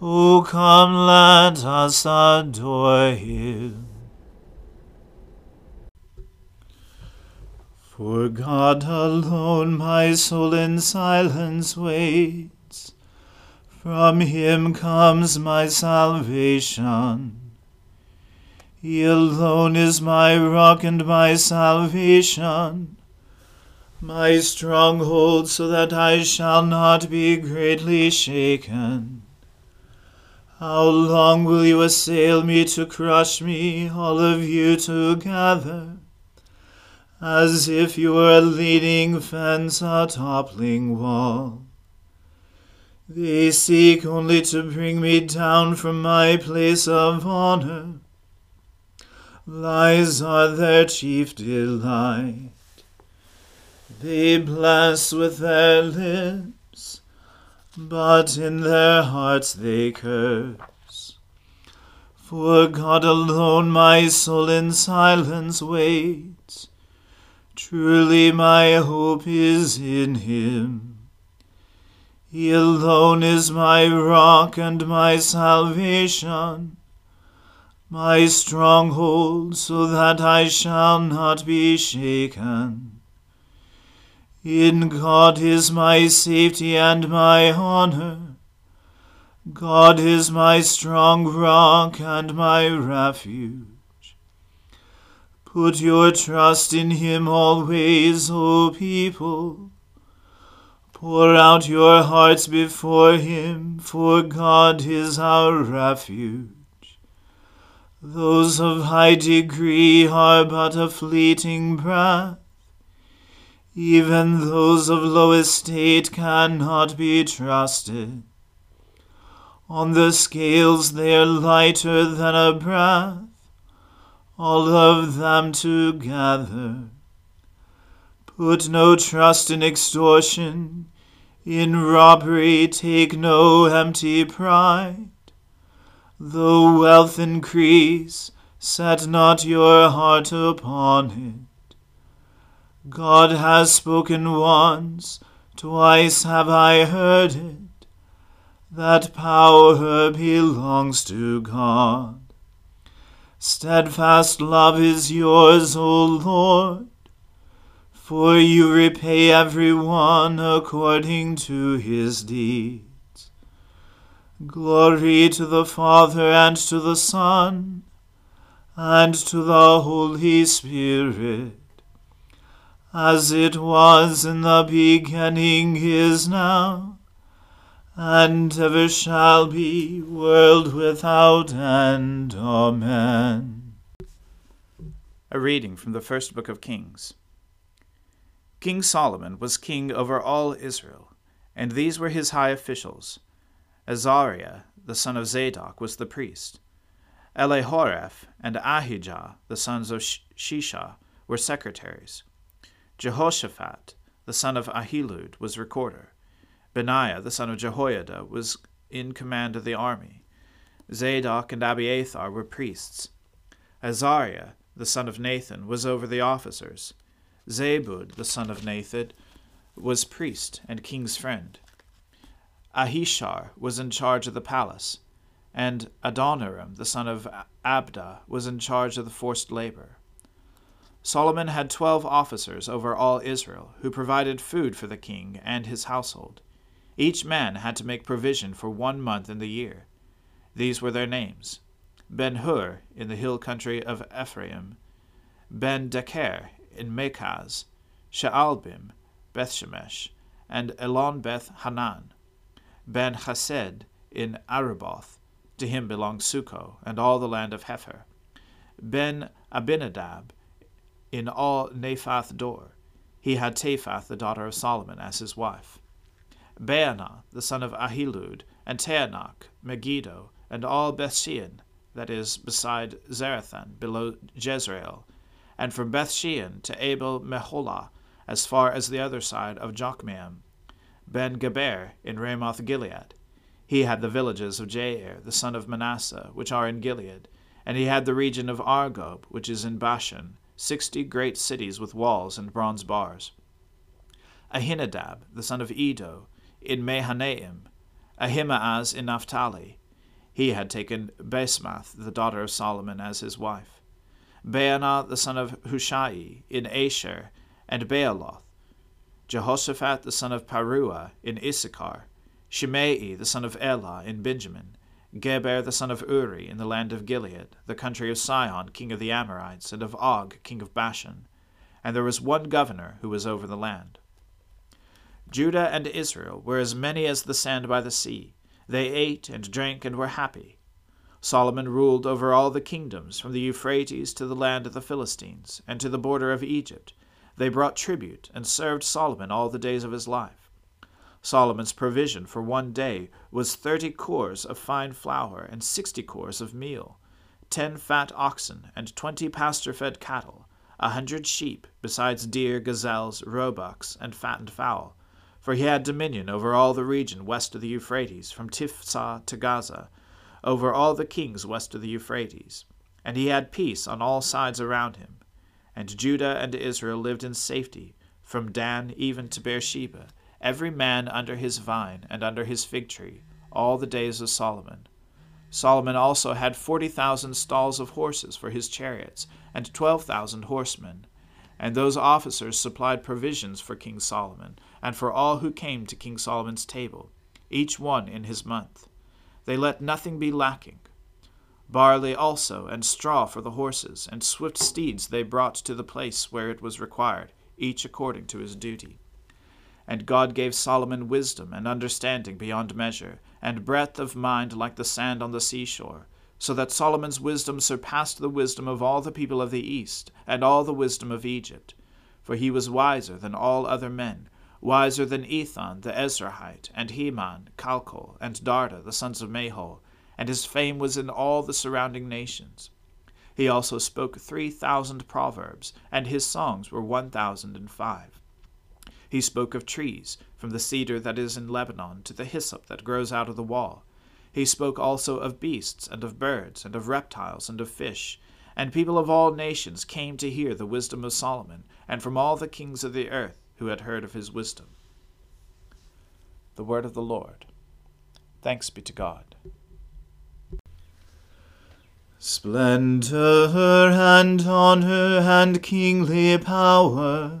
O come, let us adore him. For God alone my soul in silence waits. From him comes my salvation. He alone is my rock and my salvation my stronghold, so that I shall not be greatly shaken. How long will you assail me to crush me, all of you together? As if you were a leaning fence, a toppling wall. They seek only to bring me down from my place of honor. Lies are their chief delight. They bless with their lips, but in their hearts they curse. For God alone my soul in silence waits. Truly my hope is in him. He alone is my rock and my salvation, my stronghold, so that I shall not be shaken. In God is my safety and my honor. God is my strong rock and my refuge. Put your trust in him always, O people. Pour out your hearts before him, for God is our refuge. Those of high degree are but a fleeting breath even those of low estate cannot be trusted. On the scales they are lighter than a breath, all of them together. Put no trust in extortion. In robbery take no empty pride. Though wealth increase, set not your heart upon it. God has spoken once, twice have I heard it, that power belongs to God. Steadfast love is yours, O Lord, for you repay every one according to his deeds. Glory to the Father and to the Son and to the Holy Spirit, as it was in the beginning is now and ever shall be, world without end. Amen. A reading from the first book of Kings. King Solomon was king over all Israel, and these were his high officials. Azariah, the son of Zadok, was the priest. Elihoreph and Ahijah, the sons of Shisha, were secretaries. Jehoshaphat, the son of Ahilud, was recorder. Benaiah, the son of Jehoiada, was in command of the army. Zadok and Abiathar were priests. Azariah, the son of Nathan, was over the officers. Zabud, the son of Nathan, was priest and king's friend. Ahishar was in charge of the palace, and Adoniram, the son of Abda, was in charge of the forced labor. Solomon had twelve officers over all Israel, who provided food for the king and his household. Each man had to make provision for one month in the year. These were their names Ben Hur in the hill country of Ephraim, Ben Deker in Makaz, Shaalbim, Bethshemesh, and Elon Beth Hanan, Ben Chesed in Arubboth, to him belonged Succo and all the land of Hepher, Ben Abinadab in all Naphath Dor. He had Taphath the daughter of Solomon as his wife. Baanah, the son of Ahilud, and Taanach, Megiddo, and all Bethshean, that is, beside Zarethan, below Jezreel, and from Bethshean to Abel Meholah, as far as the other side of Jokmeam, Ben Geber in Ramoth Gilead. He had the villages of Jair, the son of Manasseh, which are in Gilead, and he had the region of Argob, which is in Bashan, sixty great cities with walls and bronze bars. Ahinadab, the son of Iddo, in Mahanaim, Ahimaaz in Naphtali. He had taken Basemath, the daughter of Solomon, as his wife. Baanah the son of Hushai in Asher and Baaloth. Jehoshaphat the son of Paruah, in Issachar. Shimei the son of Elah in Benjamin. Geber the son of Uri in the land of Gilead, the country of Sihon king of the Amorites, and of Og king of Bashan. And there was one governor who was over the land. Judah and Israel were as many as the sand by the sea. They ate and drank and were happy. Solomon ruled over all the kingdoms, from the Euphrates to the land of the Philistines, and to the border of Egypt. They brought tribute, and served Solomon all the days of his life. Solomon's provision for one day was thirty cors of fine flour, and sixty cors of meal, ten fat oxen, and twenty pasture fed cattle, a hundred sheep, besides deer, gazelles, roebucks, and fattened fowl for he had dominion over all the region west of the Euphrates, from Tiphsah to Gaza, over all the kings west of the Euphrates. And he had peace on all sides around him. And Judah and Israel lived in safety, from Dan even to Beersheba, every man under his vine and under his fig tree, all the days of Solomon. Solomon also had forty thousand stalls of horses for his chariots, and twelve thousand horsemen. And those officers supplied provisions for King Solomon, and for all who came to King Solomon's table, each one in his month. They let nothing be lacking. Barley also, and straw for the horses, and swift steeds they brought to the place where it was required, each according to his duty. And God gave Solomon wisdom and understanding beyond measure, and breadth of mind like the sand on the seashore, so that Solomon's wisdom surpassed the wisdom of all the people of the east, and all the wisdom of Egypt. For he was wiser than all other men, wiser than Ethan the Ezrahite, and Heman, Calcol, and Darda, the sons of Mahol, and his fame was in all the surrounding nations. He also spoke three thousand proverbs, and his songs were one thousand and five. He spoke of trees, from the cedar that is in Lebanon to the hyssop that grows out of the wall. He spoke also of beasts, and of birds, and of reptiles, and of fish. And people of all nations came to hear the wisdom of Solomon, and from all the kings of the earth who had heard of his wisdom. The word of the Lord. Thanks be to God. Splendor and honor and kingly power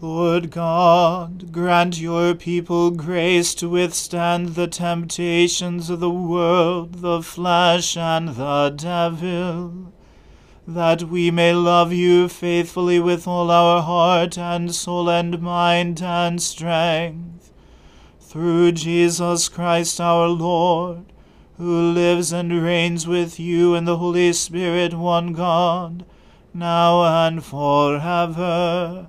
Lord God, grant your people grace to withstand the temptations of the world, the flesh, and the devil, that we may love you faithfully with all our heart and soul and mind and strength. Through Jesus Christ our Lord who lives and reigns with you in the Holy Spirit, one God, now and forever.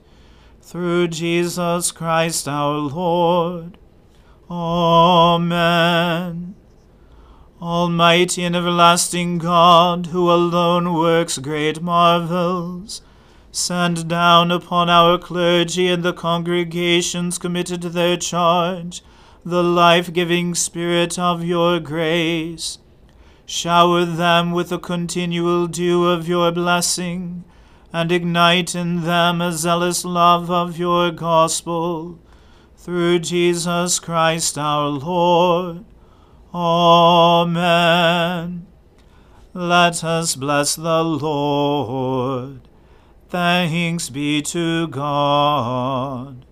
Through Jesus Christ our Lord. Amen. Almighty and everlasting God, who alone works great marvels, send down upon our clergy and the congregations committed to their charge the life giving Spirit of your grace. Shower them with the continual dew of your blessing, and ignite in them a zealous love of your gospel. Through Jesus Christ our Lord. Amen. Let us bless the Lord. Thanks be to God.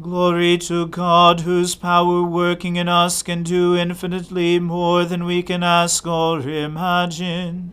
Glory to God, whose power working in us can do infinitely more than we can ask or imagine.